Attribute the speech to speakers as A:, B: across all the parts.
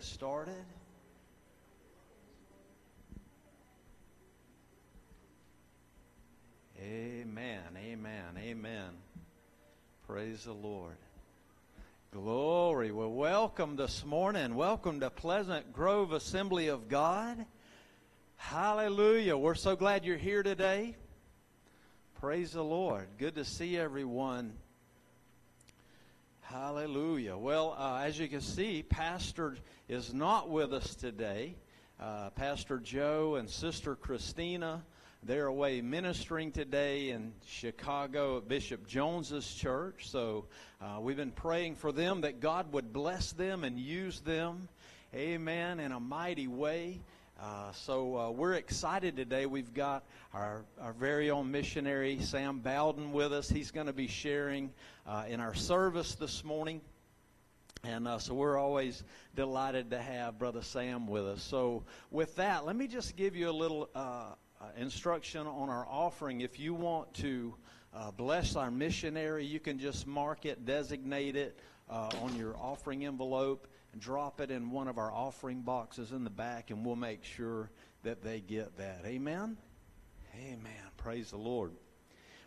A: get started. Amen, amen, amen. Praise the Lord. Glory. Well, welcome this morning. Welcome to Pleasant Grove Assembly of God. Hallelujah. We're so glad you're here today. Praise the Lord. Good to see everyone. Hallelujah. Well, uh, as you can see, Pastor is not with us today. Uh, Pastor Joe and Sister Christina, they're away ministering today in Chicago at Bishop Jones's church. So uh, we've been praying for them that God would bless them and use them, amen, in a mighty way. Uh, so uh, we're excited today. We've got our, our very own missionary, Sam Bowden, with us. He's going to be sharing uh, in our service this morning. And uh, so we're always delighted to have Brother Sam with us. So, with that, let me just give you a little uh, uh, instruction on our offering. If you want to bless our missionary, you can just mark it, designate it on your offering envelope drop it in one of our offering boxes in the back, and we'll make sure that they get that. Amen? Amen. Praise the Lord.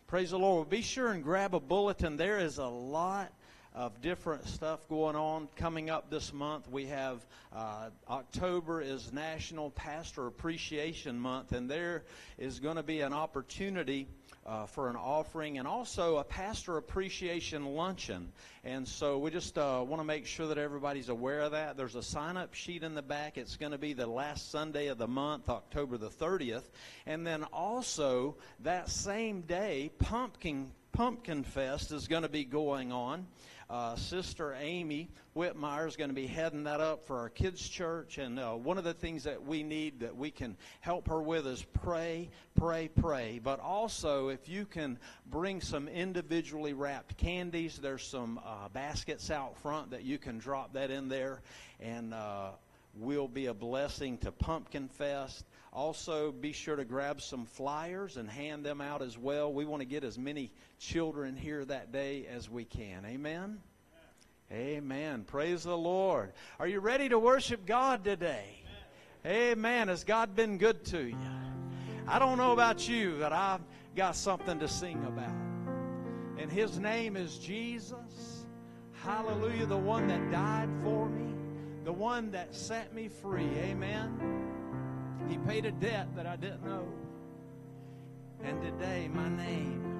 A: Praise the Lord. Well, be sure and grab a bulletin. There is a lot of different stuff going on coming up this month. We have uh, October is National Pastor Appreciation Month, and there is going to be an opportunity uh, for an offering and also a pastor appreciation luncheon. And so we just uh, want to make sure that everybody's aware of that. There's a sign up sheet in the back. It's going to be the last Sunday of the month, October the 30th. And then also that same day, Pumpkin Pumpkin Fest is going to be going on. Uh, Sister Amy Whitmire is going to be heading that up for our kids' church. And uh, one of the things that we need that we can help her with is pray, pray, pray. But also, if you can bring some individually wrapped candies, there's some uh, baskets out front that you can drop that in there. And uh, will be a blessing to Pumpkin Fest. Also, be sure to grab some flyers and hand them out as well. We want to get as many children here that day as we can. Amen? Amen. Praise the Lord. Are you ready to worship God today? Amen. Has God been good to you? I don't know about you, but I've got something to sing about. And His name is Jesus. Hallelujah. The one that died for me, the one that set me free. Amen. He paid a debt that I didn't know. And today, my name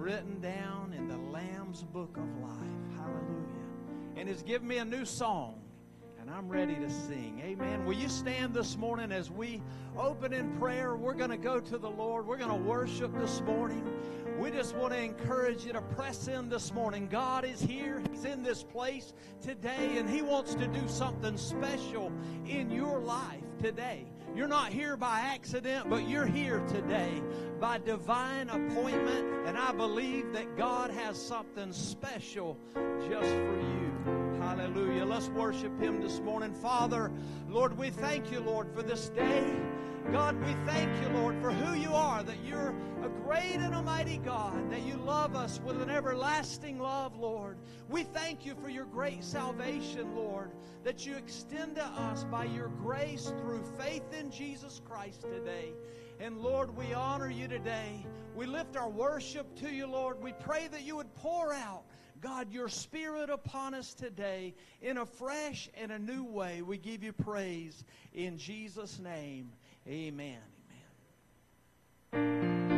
A: written down in the Lamb's book of life. Hallelujah. And has given me a new song. And I'm ready to sing. Amen. Will you stand this morning as we open in prayer? We're going to go to the Lord. We're going to worship this morning. We just want to encourage you to press in this morning. God is here. He's in this place today, and He wants to do something special in your life today. You're not here by accident, but you're here today by divine appointment. And I believe that God has something special just for you. Hallelujah. Let's worship Him this morning. Father, Lord, we thank you, Lord, for this day. God, we thank you, Lord, for who you are, that you're a great and a mighty God, that you love us with an everlasting love, Lord. We thank you for your great salvation, Lord, that you extend to us by your grace through faith in Jesus Christ today. And Lord, we honor you today. We lift our worship to you, Lord. We pray that you would pour out God, your spirit upon us today in a fresh and a new way. We give you praise in Jesus' name. Amen. Amen.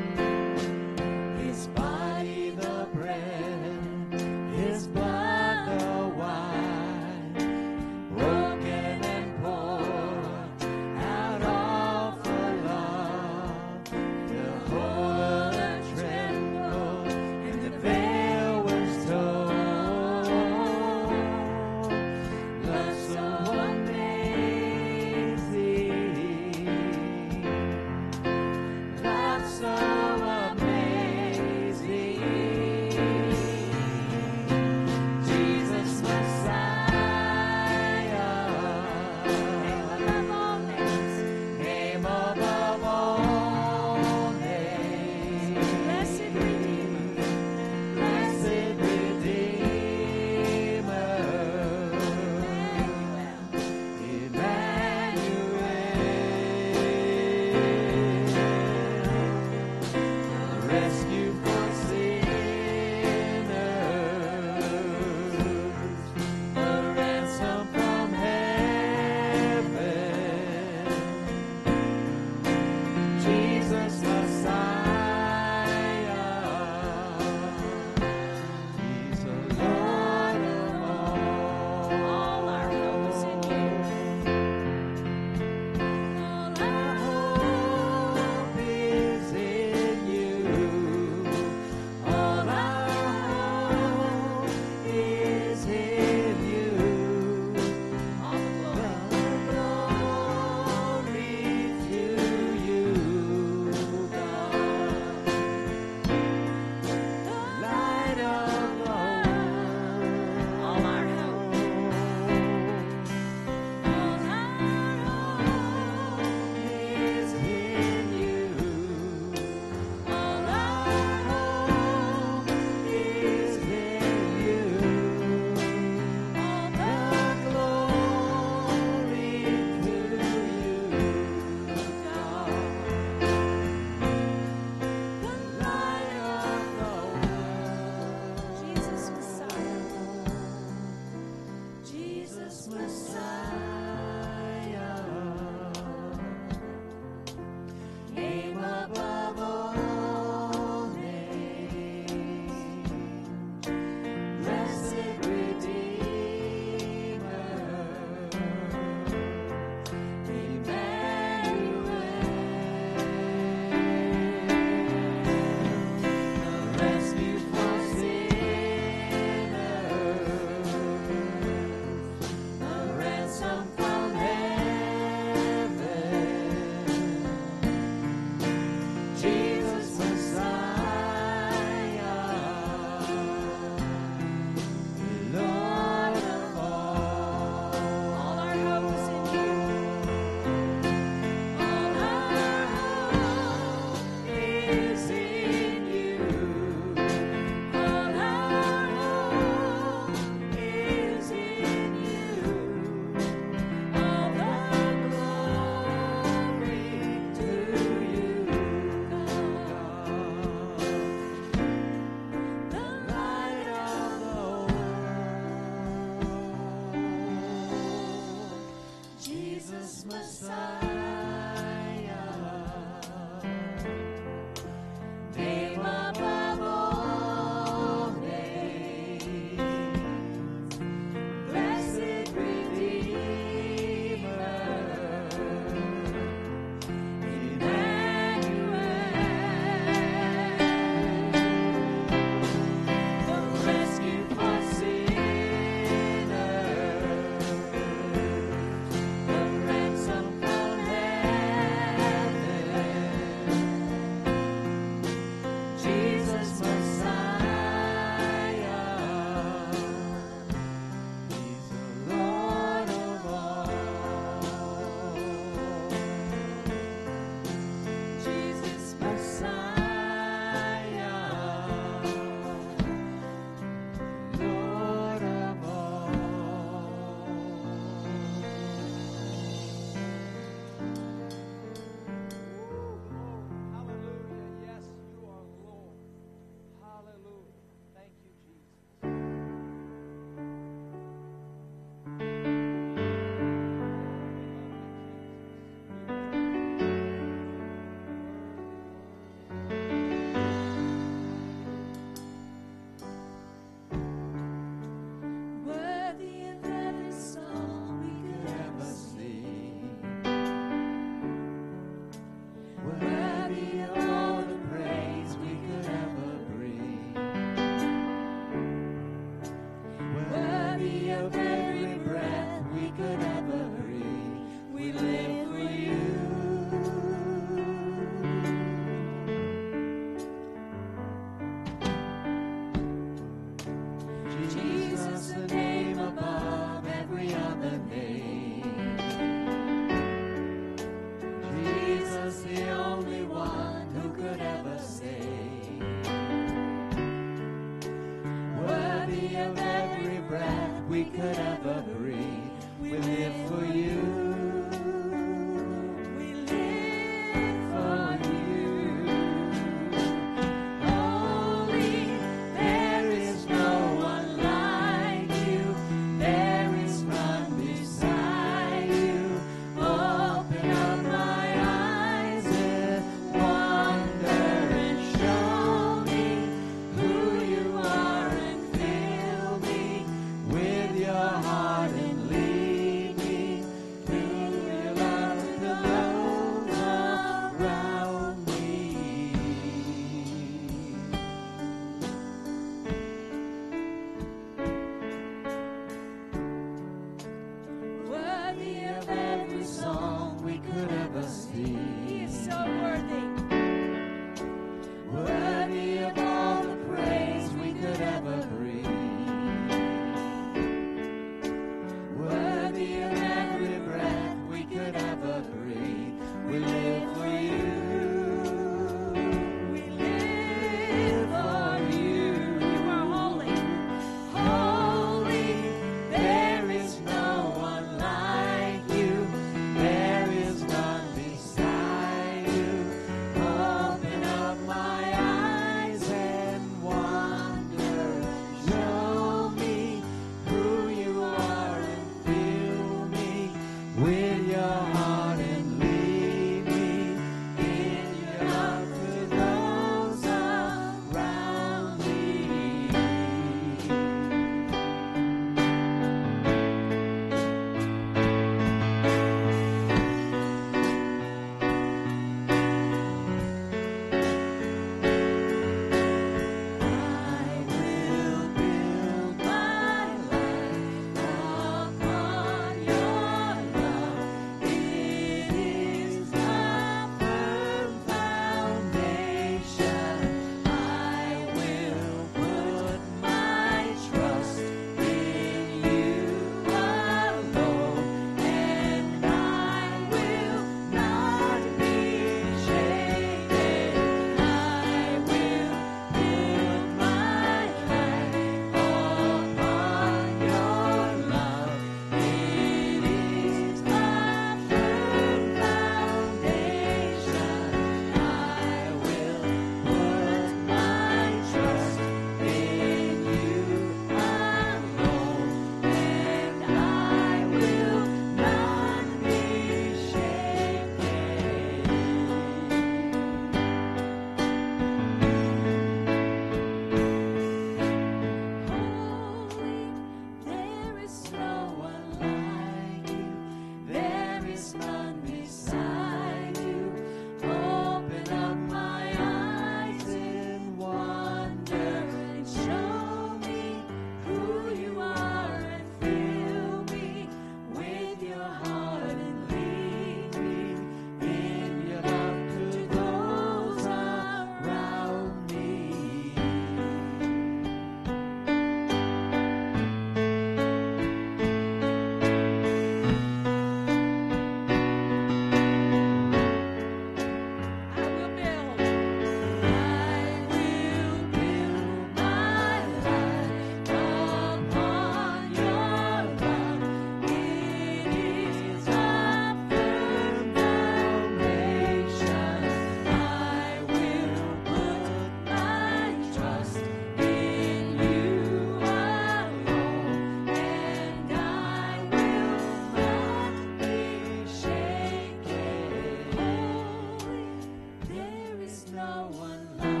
B: alive.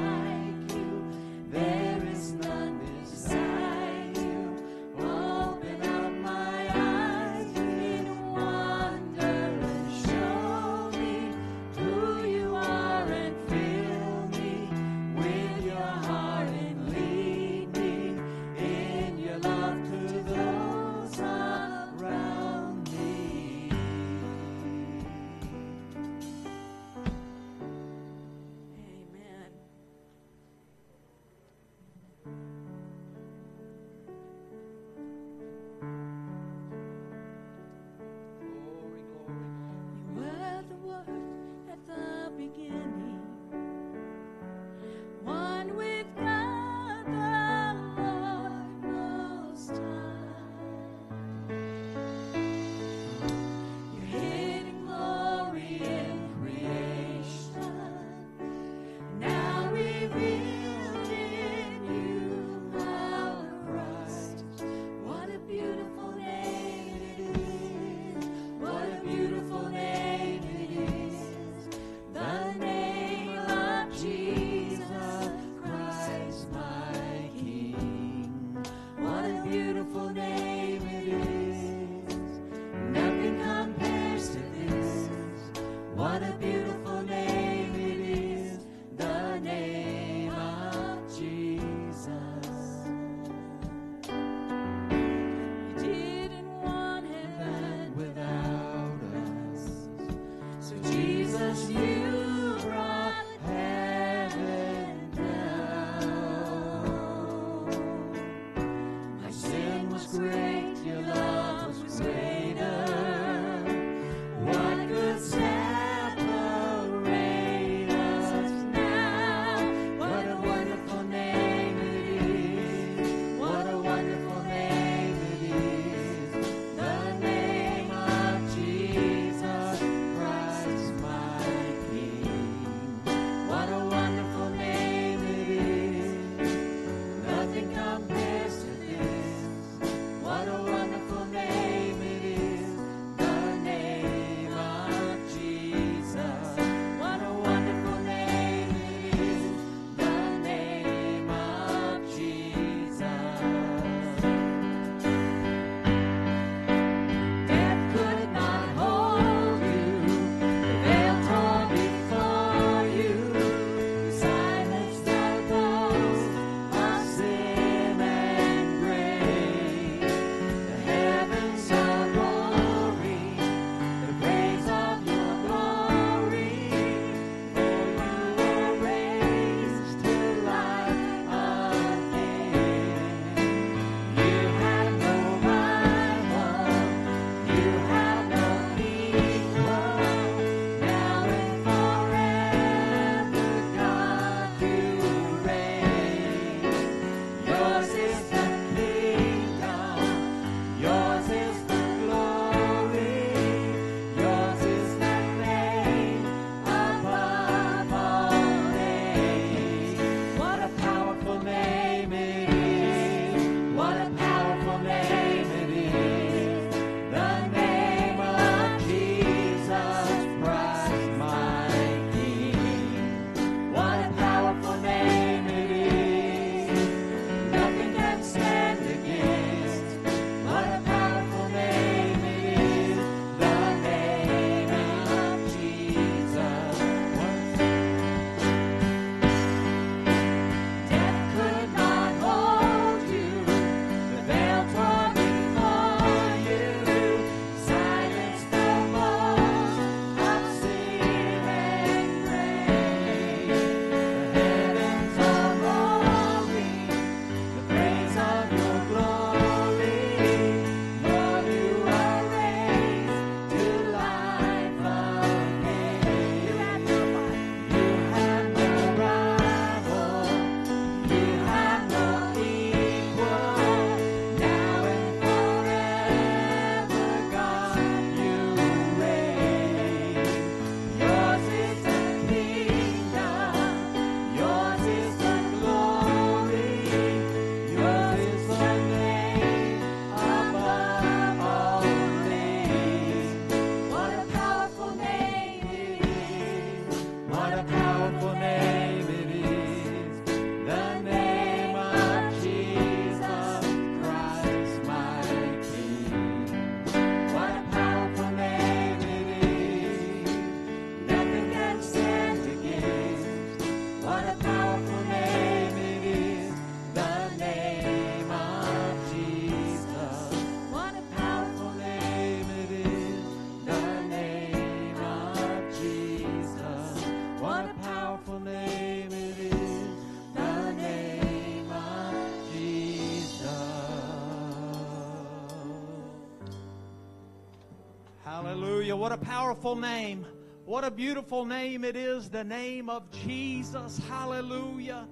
B: what a powerful name. What a
A: beautiful name it is, the name of Jesus. Hallelujah.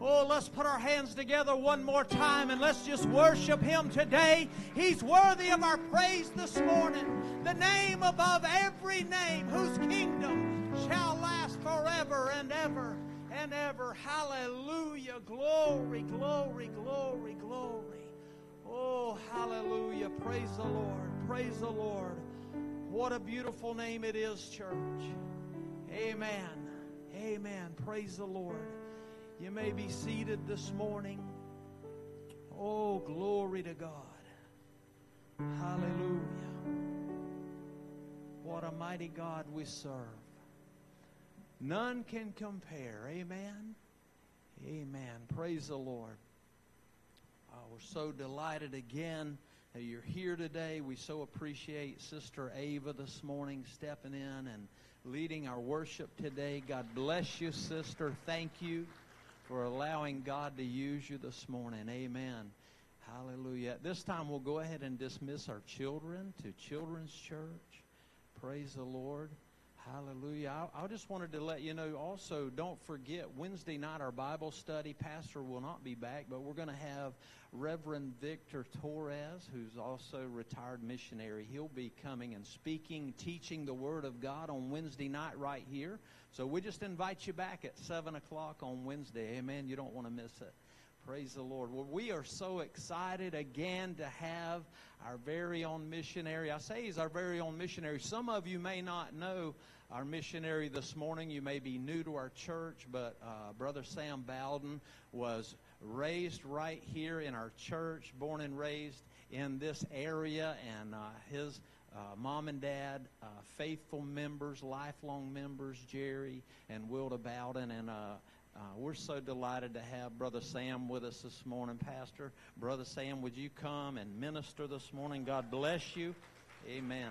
A: Oh, let's put our hands together one more time and let's just worship Him today. He's worthy of our praise this morning. The name above every name, whose kingdom shall last forever and ever and ever. Hallelujah. Glory, glory, glory, glory. Oh, hallelujah. Praise the Lord. Praise the Lord. What a beautiful name it is, church. Amen. Amen. Praise the Lord. You may be seated this morning. Oh, glory to God. Hallelujah. What a mighty God we serve. None can compare. Amen. Amen. Praise the Lord. Oh, we're so delighted again you're here today. We so appreciate Sister Ava this morning stepping in and leading our worship today. God bless you, sister. Thank you for allowing God to use you this morning. Amen. Hallelujah. At this time, we'll go ahead and dismiss our children to Children's Church. Praise the Lord. Hallelujah. I, I just wanted to let you know also, don't forget Wednesday night, our Bible study. Pastor will not be back, but we're going to have Reverend Victor Torres, who's also retired missionary. He'll be coming and speaking, teaching the Word of God on Wednesday night right here. So we just invite you back at 7 o'clock on Wednesday. Amen. You don't want to miss it. Praise the Lord. Well, we are so excited again to have our very own missionary. I say he's our very own missionary. Some of you may not know our missionary this morning. You may be new to our church, but uh, Brother Sam Bowden was raised right here in our church, born and raised in this area, and uh, his uh, mom and dad, uh, faithful members, lifelong members, Jerry and Wilda Bowden, and uh, uh, we're so delighted to have Brother Sam with us this morning, Pastor. Brother Sam, would you come and minister this morning? God bless you. Amen.